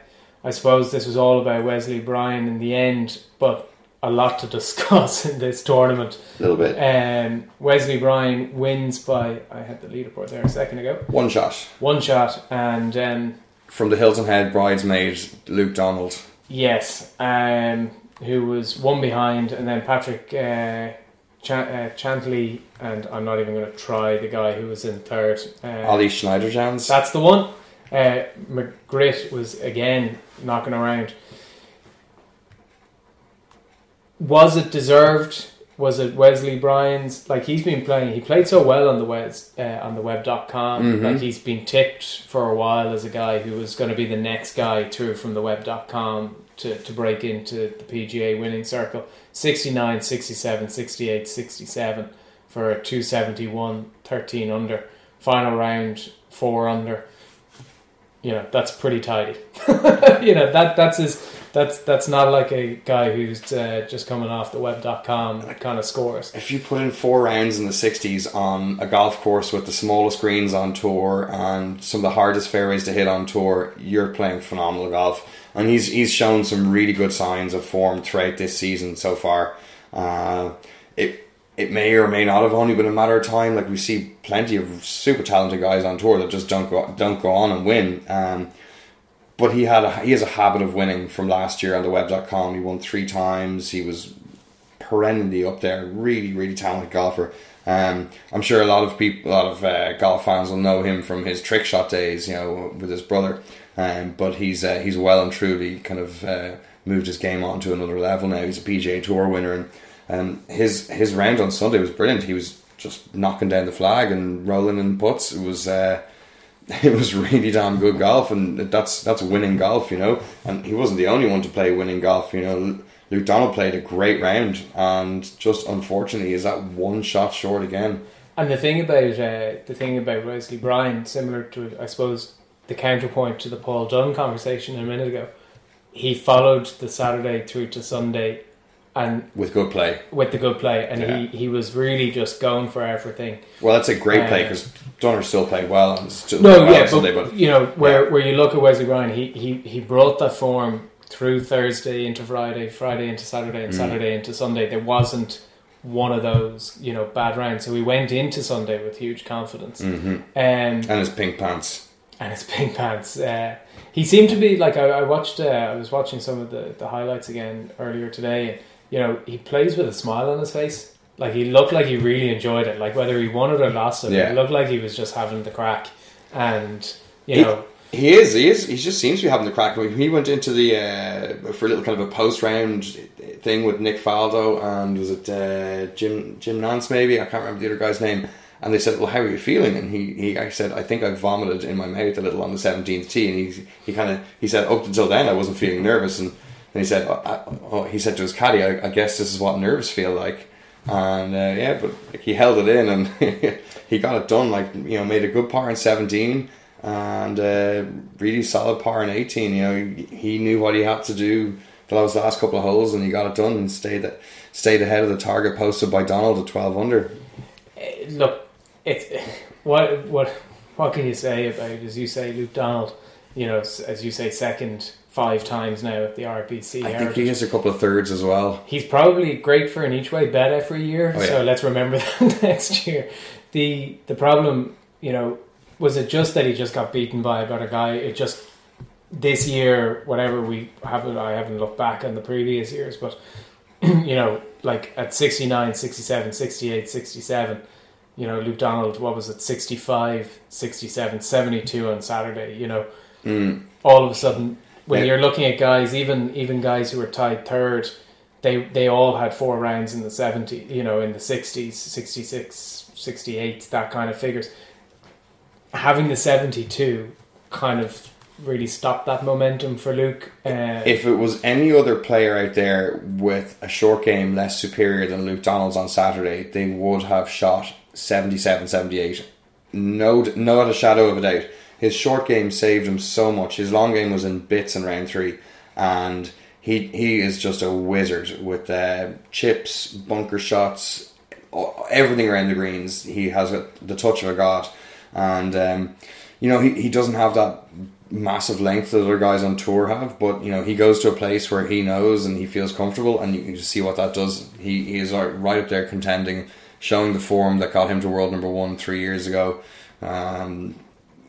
Speaker 1: I suppose this was all about Wesley Bryan in the end, but a lot to [LAUGHS] discuss in this tournament.
Speaker 2: A little bit,
Speaker 1: Um, Wesley Bryan wins by, I had the leaderboard there a second ago,
Speaker 2: one shot
Speaker 1: one shot, and um,
Speaker 2: from the Hilton Head bridesmaid Luke Donald.
Speaker 1: Yes, um, who was one behind, and then Patrick uh, Ch- uh, Cantlay, and I'm not even going to try the guy who was in third. Uh,
Speaker 2: Ollie Schniederjans.
Speaker 1: That's the one. Uh, McGirt was again knocking around. Was it deserved? Was it Wesley Bryan's? Like he's been playing, he played so well on the Wes uh, on the web.com.
Speaker 2: Mhm.
Speaker 1: Like he's been tipped for a while as a guy who was going to be the next guy through from the web.com to, to break into the PGA winning circle. 69, 67, 68, 67 for a 271, 13 under. Final round, 4 under. You know, that's pretty tidy. [LAUGHS] you know, that that's his That's that's not like a guy who's uh, just coming off the web.com kind of scores.
Speaker 2: If you put in four rounds in the 60s on a golf course with the smallest greens on tour and some of the hardest fairways to hit on tour, you're playing phenomenal golf. And he's he's shown some really good signs of form throughout this season so far. Uh, it it may or may not have only been a matter of time. Like we see plenty of super talented guys on tour that just don't go don't go on and win. Um, but he had a, he has a habit of winning from last year on the web.com. He won three times. He was perennially up there. Really, really talented golfer. Um, I'm sure a lot of people, a lot of uh, golf fans will know him from his trick shot days, you know, with his brother. Um, but he's uh, he's well and truly kind of uh, moved his game on to another level now. He's a PGA Tour winner, and um, his his round on Sunday was brilliant. He was just knocking down the flag and rolling in putts. It was uh, [LAUGHS] it was really damn good golf, and that's that's winning golf, you know. And he wasn't the only one to play winning golf, you know. Luke Donald played a great round, and just unfortunately is that one shot short again.
Speaker 1: And the thing about uh, the thing about Wesley Bryan, similar to I suppose the counterpoint to the Paul Dunne conversation a minute ago, he followed the Saturday through to Sunday, and
Speaker 2: with good play,
Speaker 1: with the good play, and
Speaker 2: Yeah.
Speaker 1: he, he was really just going for everything.
Speaker 2: well, that's a great
Speaker 1: Uh,
Speaker 2: play because Donner still played well and still
Speaker 1: No,
Speaker 2: well
Speaker 1: yeah,
Speaker 2: on Sunday,
Speaker 1: but,
Speaker 2: but
Speaker 1: you know where where you look at Wesley Bryan, he he he brought that form through Thursday into Friday, Friday into Saturday,
Speaker 2: Mm.
Speaker 1: and Saturday into Sunday. There wasn't one of those you know bad rounds, so we went into Sunday with huge confidence.
Speaker 2: hmm
Speaker 1: Um,
Speaker 2: and his pink pants.
Speaker 1: and his [LAUGHS] pink pants. Uh, he seemed to be like I, I watched. Uh, I was watching some of the, the highlights again earlier today, and you know he plays with a smile on his face. Like he looked like he really enjoyed it. Like whether he won it or lost it,
Speaker 2: Yeah.
Speaker 1: it looked like he was just having the crack. And you know,
Speaker 2: He is. He is. He just seems to be having the crack. When He went into the uh, for a little kind of a post round thing with Nick Faldo and was it uh, Jim Jim Nantz maybe I can't remember the other guy's name. And they said, "Well, how are you feeling?" And he he actually said, "I think I vomited in my mouth a little on the seventeenth tee." And he he kind of he said, "Up until then, I wasn't feeling nervous." And then he said, oh, oh, "He said to his caddy, I, I guess this is what nerves feel like." And uh, yeah, but like, he held it in and [LAUGHS] he got it done. Like you know, made a good par in seventeen and uh, really solid par in 18. You know, he, he knew what he had to do for those last couple of holes, and he got it done and stayed stayed ahead of the target posted by Donald at 12 under.
Speaker 1: eh, look, it's what what what can you say about as you say Luke Donald? You know, as you say, second five times now at the RBC.
Speaker 2: I think he has a couple of thirds as well.
Speaker 1: He's probably great for an each way bet every year,
Speaker 2: Oh, yeah.
Speaker 1: so let's remember [LAUGHS] that next year. The the problem, you know, was it just that he just got beaten by a better guy? It just this year, whatever we haven't, I haven't looked back on the previous years, but [CLEARS THROAT] you know, like at 69, 67, 68, 67, you know, Luke Donald, what was it, 65, 67, 72 on Saturday, you know,
Speaker 2: Mm.
Speaker 1: all of a sudden when
Speaker 2: Yeah.
Speaker 1: you're looking at guys even even guys who were tied third they they all had four rounds in the 70 you know in the 60s 66 68 that kind of figures having the 72 kind of really stopped that momentum for Luke uh,
Speaker 2: If it was any other player out there with a short game less superior than Luke Donald's on Saturday, they would have shot 77 78. No, not a shadow of a doubt. His short game saved him so much. His long game was in bits in round three, and he he is just a wizard with uh, chips, bunker shots, everything around the greens. He has a, the touch of a god, and um, you know he, he doesn't have that massive length that other guys on tour have, but you know he goes to a place where he knows and he feels comfortable, and you can just see what that does. He he is right up there contending, showing the form that got him to world number one three years ago. Um,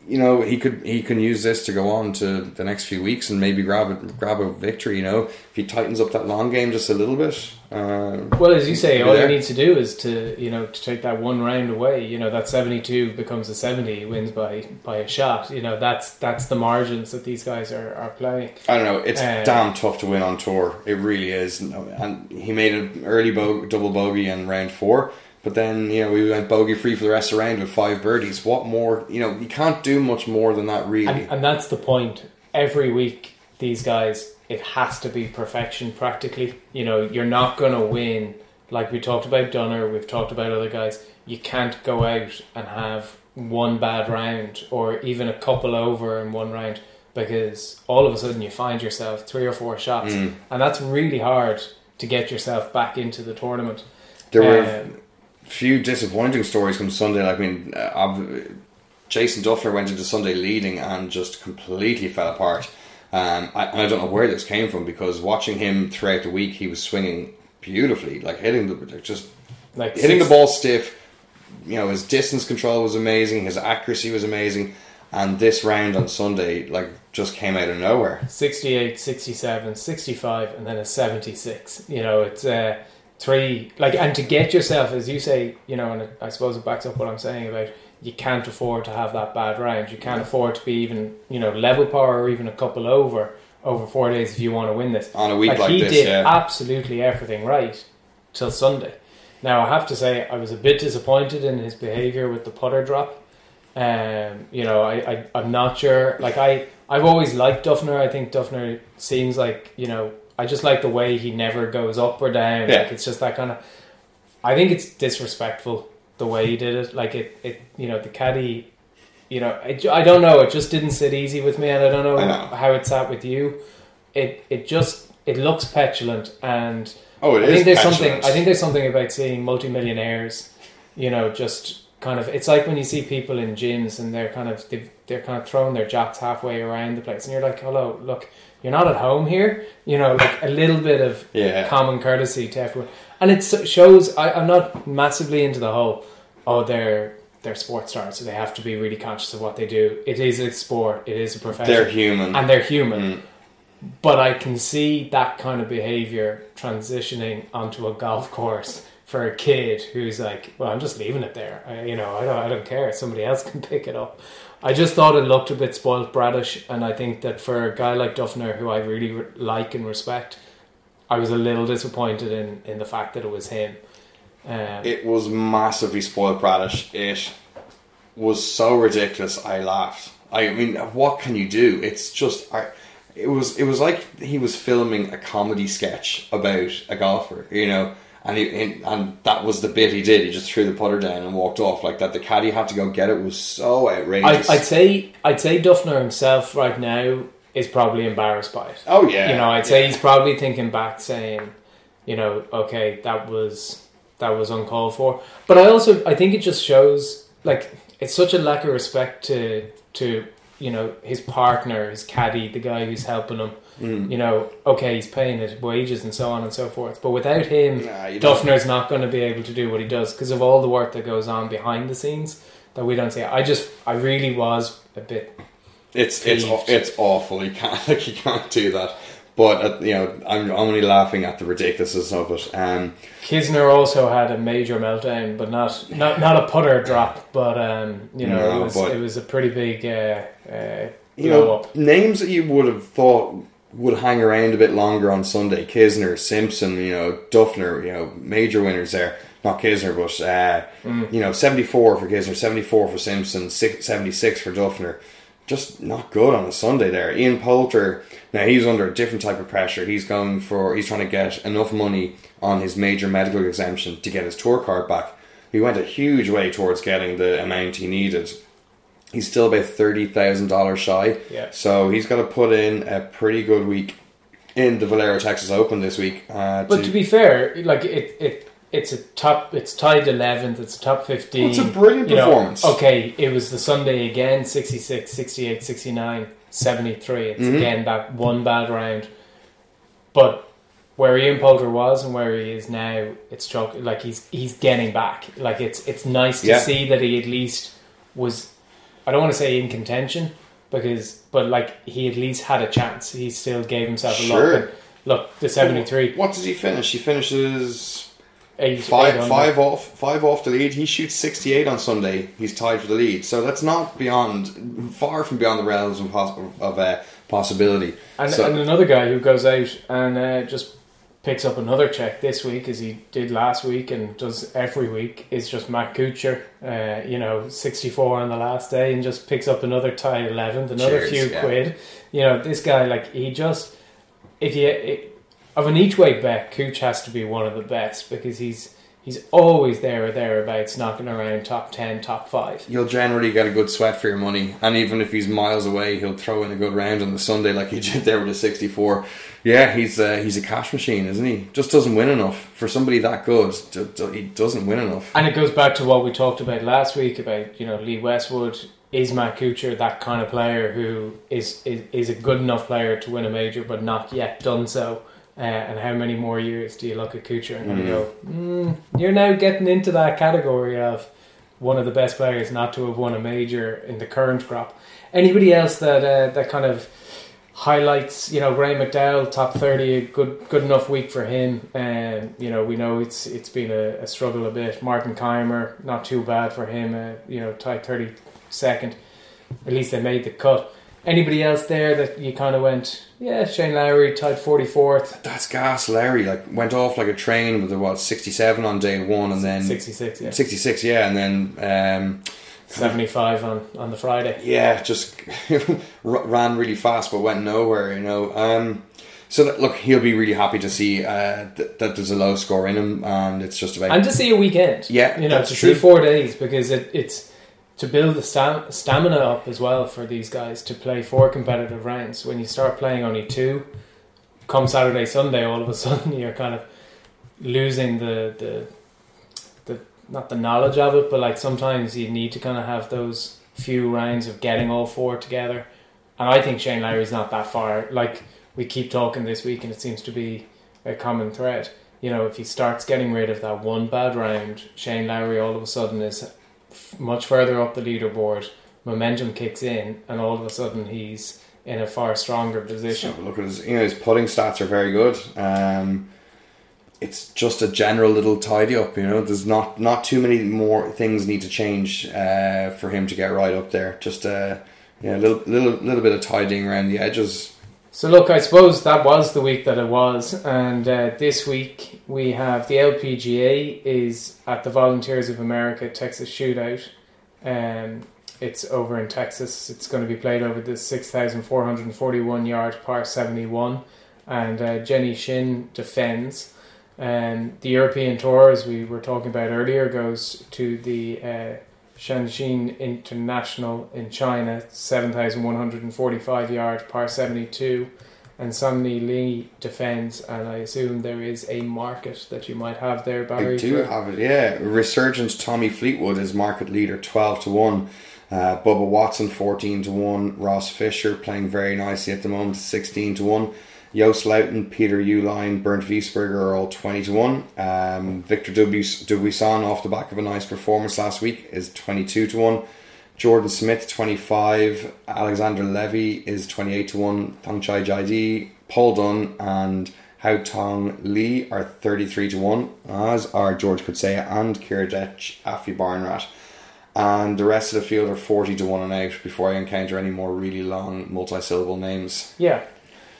Speaker 2: you know he could he can use this to go on to the next few weeks and maybe grab a grab a victory. You know if he tightens up that long game just a little bit. Uh,
Speaker 1: well as you say all
Speaker 2: there.
Speaker 1: he needs to do is to you know to take that one round away you know that 72 becomes a 70 he wins by by a shot you know that's that's the margins that these guys are, are playing
Speaker 2: I don't know. It's
Speaker 1: Uh,
Speaker 2: damn tough to win on tour. It really is. And he made an early bo- double bogey in round four, but then you know we went bogey free for the rest of the round with five birdies. What more? You know you can't do much more than that, really.
Speaker 1: And, and that's the point. Every week, these guys, it has to be perfection practically. You know, you're not going to win. Like we talked about Dunner, we've talked about other guys. You can't go out and have one bad round or even a couple over in one round because all of a sudden you find yourself three or four shots,
Speaker 2: Mm.
Speaker 1: and that's really hard to get yourself back into the tournament.
Speaker 2: There were
Speaker 1: Um,
Speaker 2: few disappointing stories from Sunday. Like, I mean, uh, Jason Dufner went into Sunday leading and just completely fell apart. Um, I, and I don't know where this came from because watching him throughout the week, he was swinging beautifully, like hitting the just
Speaker 1: like
Speaker 2: hitting the ball stiff. You know, his distance control was amazing, his accuracy was amazing, and this round on Sunday, like, just came out of nowhere.
Speaker 1: 68, 67, 65, and then a 76. You know, it's uh, three, like, and to get yourself, as you say, you know, and it, I suppose it backs up what I'm saying about you can't afford to have that bad round. You can't afford to be even, you know, level par or even a couple over over four days if you want to win this.
Speaker 2: On a week like,
Speaker 1: he
Speaker 2: this,
Speaker 1: did
Speaker 2: yeah.
Speaker 1: absolutely everything right till Sunday. Now I have to say I was a bit disappointed in his behaviour with the putter drop. Um, you know, I, I I'm not sure. Like I I've always liked Dufner. I think Dufner seems like you know I just like the way he never goes up or down.
Speaker 2: Yeah.
Speaker 1: Like it's just that kind of. I think it's disrespectful the way he did it. Like it it you know the caddy. You know, I, I don't know. It just didn't sit easy with me, and I don't know,
Speaker 2: I know.
Speaker 1: how it sat with you. It it just it looks petulant, and
Speaker 2: Oh, it
Speaker 1: I think there's
Speaker 2: petulant.
Speaker 1: something. I think there's something about seeing multimillionaires. You know, just kind of. It's like when you see people in gyms and they're kind of they're kind of throwing their jacks halfway around the place, and you're like, "Hello, look, you're not at home here." You know, like a little bit of
Speaker 2: Yeah.
Speaker 1: common courtesy to everyone, and it shows. I, I'm not massively into the whole. Oh, they're they're sports stars, so they have to be really conscious of what they do. It is a sport. It is a profession
Speaker 2: They're human.
Speaker 1: and they're human.
Speaker 2: Mm.
Speaker 1: But I can see that kind of behavior transitioning onto a golf course for a kid who's like, "Well, I'm just leaving it there. I, you know, I don't, I don't care. Somebody else can [LAUGHS] pick it up." I just thought it looked a bit spoilt, bratish, and I think that for a guy like Dufner, who I really re- like and respect, I was a little disappointed in in the fact that it was him. Um,
Speaker 2: It was massively spoiled bratish. It was so ridiculous. I laughed. I mean, what can you do? It's just. I, it was. It was like he was filming a comedy sketch about a golfer. You know. And, he, and and that was the bit he did. He just threw the putter down and walked off like that. The caddy had to go get it. Was so outrageous.
Speaker 1: I'd say I'd say Dufner himself right now is probably embarrassed by it.
Speaker 2: oh yeah.
Speaker 1: you know, I'd say he's probably thinking back, saying, you know, okay, that was that was uncalled for. But I also I think it just shows like it's such a lack of respect to to you know his partner, his caddy, the guy who's helping him.
Speaker 2: Mm.
Speaker 1: You know, okay, he's paying his wages and so on and so forth. But without him,
Speaker 2: Nah,
Speaker 1: Dufner's not going to be able to do what he does because of all the work that goes on behind the scenes that we don't see. I just, I really was a bit
Speaker 2: It's it's
Speaker 1: peeved.
Speaker 2: it's awful. You can't [LAUGHS] like you can't do that. But uh, you know, I'm only laughing at the ridiculousness of it. Um,
Speaker 1: Kisner also had a major meltdown, but not not not a putter drop, but um, you know
Speaker 2: No,
Speaker 1: it was it was a pretty big uh, uh,
Speaker 2: you know,
Speaker 1: up.
Speaker 2: names that you would have thought would hang around a bit longer on Sunday. Kisner, Simpson, you know, Dufner, you know, major winners there. Not Kisner, but uh,
Speaker 1: Mm.
Speaker 2: you know, seventy four for Kisner, seventy four for Simpson, 76 for Dufner. Just not good on a Sunday there. Ian Poulter, now he's under a different type of pressure. He's going for, he's trying to get enough money on his major medical exemption to get his tour card back. He went a huge way towards getting the amount he needed. He's still about thirty thousand dollars shy.
Speaker 1: Yeah.
Speaker 2: So he's got to put in a pretty good week in the Valero Texas Open this week. Uh,
Speaker 1: But to be fair, like it, it it's a top. It's tied eleventh. It's a top fifteen.
Speaker 2: Well, it's a brilliant
Speaker 1: you know,
Speaker 2: performance.
Speaker 1: okay, it was the Sunday again 66, 68, 69, 73. It's
Speaker 2: Mhm.
Speaker 1: again that one bad round. But where Ian Poulter was and where he is now, it's choc- like he's he's getting back. Like it's it's nice to
Speaker 2: Yeah.
Speaker 1: see that he at least was. I don't want to say in contention because, but like he at least had a chance. He still gave himself a
Speaker 2: Sure.
Speaker 1: look. And look, the seventy three.
Speaker 2: what does he finish? He finishes
Speaker 1: Eight,
Speaker 2: five
Speaker 1: eight
Speaker 2: five off five off the lead. He shoots sixty eight on Sunday. He's tied for the lead. So that's not beyond far from beyond the realms of, of uh, possibility.
Speaker 1: And,
Speaker 2: So-
Speaker 1: and another guy who goes out and uh, just picks up another check this week, as he did last week and does every week, is just Matt Kuchar. Uh, you know, sixty four on the last day, and just picks up another tie eleventh, another
Speaker 2: Cheers,
Speaker 1: few
Speaker 2: yeah.
Speaker 1: quid. You know, this guy like he just if you it, of an each way bet, Cooch has to be one of the best because he's he's always there or thereabouts, knocking around top ten, top five.
Speaker 2: You'll generally get a good sweat for your money, and even if he's miles away, he'll throw in a good round on the Sunday like he did there with a 64. Yeah, he's uh, he's a cash machine, isn't he? Just doesn't win enough for somebody that good. d- d- He doesn't win enough.
Speaker 1: And it goes back to what we talked about last week about you know Lee Westwood. Is Matt Kuchar that kind of player who is, is is a good enough player to win a major, but not yet done so? Uh, and how many more years do you look at Kuchar and
Speaker 2: Mm.
Speaker 1: go, mm, you're now getting into that category of one of the best players not to have won a major in the current crop. Anybody else that uh, that kind of highlights, you know, Graham McDowell, top thirty, a good good enough week for him. Um, you know, we know it's it's been a, a struggle a bit. Martin Kaymer, not too bad for him. Uh, you know, tied thirty second. At least they made the cut. Anybody else there that you kind of went, yeah, Shane Lowry tied forty fourth,
Speaker 2: That's gas. Larry like went off like a train with the what 67 on day one, and then
Speaker 1: sixty six, yeah,
Speaker 2: 66, yeah, and then um,
Speaker 1: seventy five on on the Friday.
Speaker 2: yeah, just [LAUGHS] ran really fast but went nowhere, you know. Um, so that, look, he'll be really happy to see uh, th- that there's a low score in him, and it's just about
Speaker 1: and to see a weekend.
Speaker 2: Yeah,
Speaker 1: you know, to
Speaker 2: true.
Speaker 1: see four days because it, it's to build the stam- stamina up as well for these guys to play four competitive rounds. When you start playing only two, come Saturday, Sunday, all of a [LAUGHS] sudden you're kind of losing the the not the knowledge of it, but like sometimes you need to kind of have those few rounds of getting all four together. And I think Shane Lowry's not that far. Like we keep talking this week, and it seems to be a common thread. You know, if he starts getting rid of that one bad round, Shane Lowry all of a sudden is much further up the leaderboard. Momentum kicks in, and all of a sudden he's in a far stronger position.
Speaker 2: look at his, you know, his putting stats are very good. Um, it's just a general little tidy up, you know. There's not not too many more things need to change uh, for him to get right up there. Just uh, a little little little bit of tidying around the edges.
Speaker 1: So look, I suppose that was the week that it was, and uh, this week we have the LPGA is at the Volunteers of America Texas Shootout. Um, it's over in Texas. It's going to be played over the six thousand four hundred forty-one yard par seventy-one, and uh, Jenny Shin defends. Um, the European Tour, as we were talking about earlier, goes to the uh, Shenzhen International in China, 7,145 yard par 72. And Soomin Lee defends, and I assume there is a market that you might have there, Barry.
Speaker 2: I do
Speaker 1: for-
Speaker 2: have it, yeah. Resurgence Tommy Fleetwood is market leader, twelve to one. Uh, Bubba Watson, fourteen to one. Ross Fisher playing very nicely at the moment, sixteen to one. Joost Luiten, Peter Uihlein, Bernd Wiesberger are all twenty to one. Um, Victor Dubuis- Dubuisson, off the back of a nice performance last week, is twenty-two to one. Jordan Smith, 25. Alexander Levy is 28 to 1. Thongchai Paul Dunne, and Haotong Li are 33 to 1, as are George Coetzee and Kiradech Aphibarnrat. And the rest of the field are 40 to 1 and out before I encounter any more really long multi syllable names.
Speaker 1: Yeah.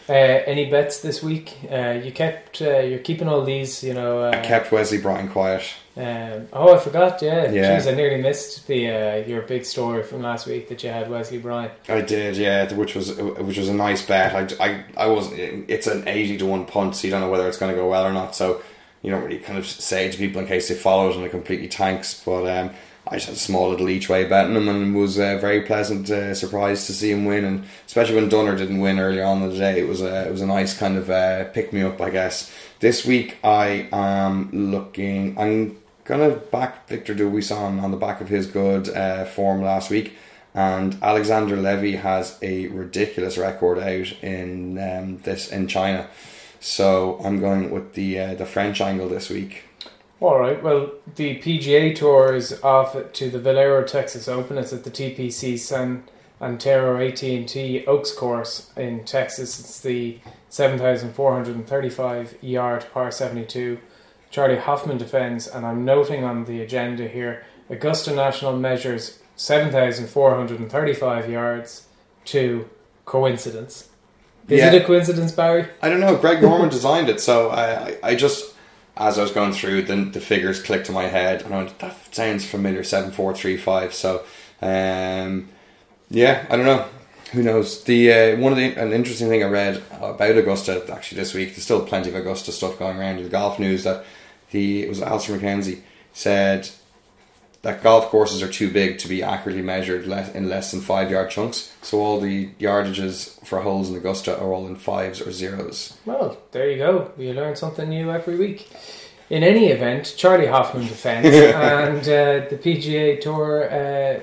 Speaker 1: Uh, any bets this week? Uh, you kept, uh, you're keeping all these, you know. Uh,
Speaker 2: I kept Wesley Bryan quiet.
Speaker 1: Um, oh, I forgot. Yeah,
Speaker 2: Yeah.
Speaker 1: Jeez, I nearly missed the uh, your big story from last week that you had Wesley Bryan.
Speaker 2: I did, yeah, which was which was a nice bet. I, I, I was it's an eighty to one punt, so you don't know whether it's going to go well or not. So you don't really kind of say to people in case they follow it and it completely tanks. But um, I just had a small little each way betting him and was uh, very pleasant uh, surprised to see him win. And especially when Dunner didn't win early on in the day, it was a it was a nice kind of uh, pick me up, I guess. This week I am looking. I'm gonna back Victor Dubuisson on the back of his good uh, form last week. And Alexander Levy has a ridiculous record out in um, this in China, so I'm going with the uh, the French angle this week.
Speaker 1: All right. Well, the PGA Tour is off to the Valero Texas Open. It's at the TPC San Antonio AT&T Oaks Course in Texas. It's the 7,435 yard par 72. Charley Hoffman defends, and I'm noting on the agenda here Augusta National measures 7,435 yards to coincidence. Is
Speaker 2: Yeah.
Speaker 1: it a coincidence, Barry?
Speaker 2: I don't know. Greg Norman designed it, so I, I, I just as I was going through, then the figures clicked to my head, and I went, "That sounds familiar." Seven four three five. So, um, yeah, I don't know. Who knows? The uh, one of the an interesting thing I read about Augusta actually this week. There's still plenty of Augusta stuff going around in the golf news that the it was Alister MacKenzie said that golf courses are too big to be accurately measured in less than five yard chunks. So all the yardages for holes in Augusta are all in fives or zeros.
Speaker 1: Well, there you go. You learn something new every week. In any event, Charley Hoffman defends, [LAUGHS] and uh, the PGA Tour. Uh,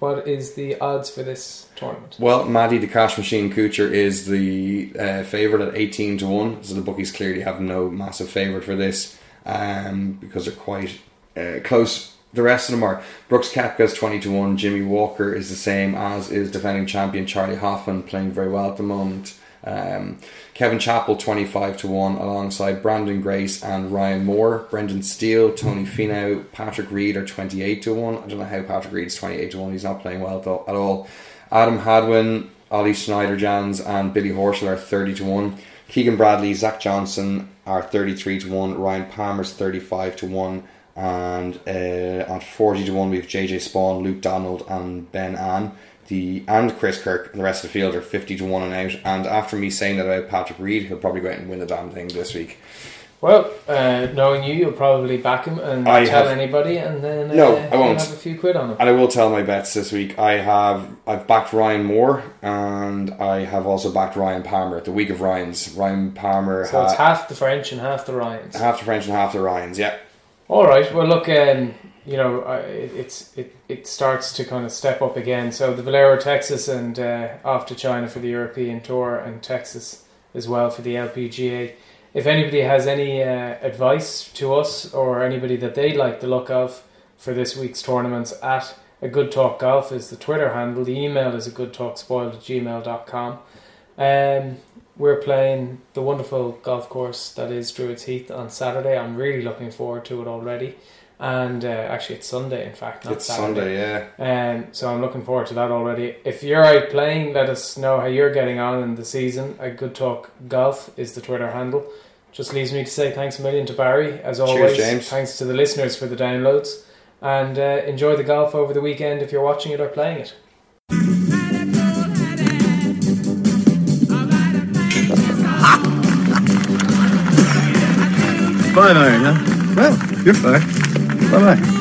Speaker 1: what is the odds for this tournament?
Speaker 2: Well, Maddie the Cash Machine Kuchar is the uh, favourite at 18 to 1. So the bookies clearly have no massive favourite for this um, because they're quite uh, close. The rest of them are Brooks Koepka's 20 to 1. Jimmy Walker is the same as is defending champion Charley Hoffman, playing very well at the moment. Um, Kevin Chappell 25 to 1 alongside Branden Grace and Ryan Moore. Brendan Steele, Tony Finau, Patrick Reed are 28 to 1. I don't know how Patrick Reed's 28 to 1. He's not playing well at all. Adam Hadwin, Ollie Schniederjans and Billy Horschel are 30 to 1. Keegan Bradley, Zach Johnson are 33 to 1. Ryan Palmer's 35 to 1. And uh, at 40 to 1, we have JJ Spaun, Luke Donald, and Ben An. the and Chris Kirk and the rest of the field are fifty to one and out. And after me saying that about Patrick Reed, he'll probably go out and win the damn thing this week.
Speaker 1: Well, uh, knowing you, you'll probably back him and
Speaker 2: I
Speaker 1: tell
Speaker 2: have-
Speaker 1: anybody, and then uh,
Speaker 2: No, I won't.
Speaker 1: have a few quid on him.
Speaker 2: And I will tell my bets this week. I have I've backed Ryan Moore and I have also backed Ryan Palmer. At the week of Ryan's Ryan Palmer
Speaker 1: So it's half the French and half the Ryans.
Speaker 2: half the French and half the Ryans. Yeah,
Speaker 1: All right. Well, look, um, you know, it, it's it, it starts to kind of step up again. So the Valero, Texas, and uh, off to China for the European Tour, and Texas as well for the LPGA. If anybody has any uh, advice to us or anybody that they'd like the look of for this week's tournaments, at a good talk golf is the Twitter handle. The email is a good talk spoiled at gmail.com. Um, we're playing the wonderful golf course that is Druids Heath on Saturday. I'm really looking forward to it already. And uh, actually, it's Sunday, in fact, not
Speaker 2: it's
Speaker 1: Saturday.
Speaker 2: Sunday. Yeah,
Speaker 1: Um, so I'm looking forward to that already. If you're out playing, let us know how you're getting on in the season. A good talk golf is the Twitter handle. Just leaves me to say thanks a million to Barry as always.
Speaker 2: James.
Speaker 1: Thanks to the listeners for the downloads, and uh, enjoy the golf over the weekend if you're watching it or playing it.
Speaker 3: Five iron, huh? Well, you're fine. Bye bye.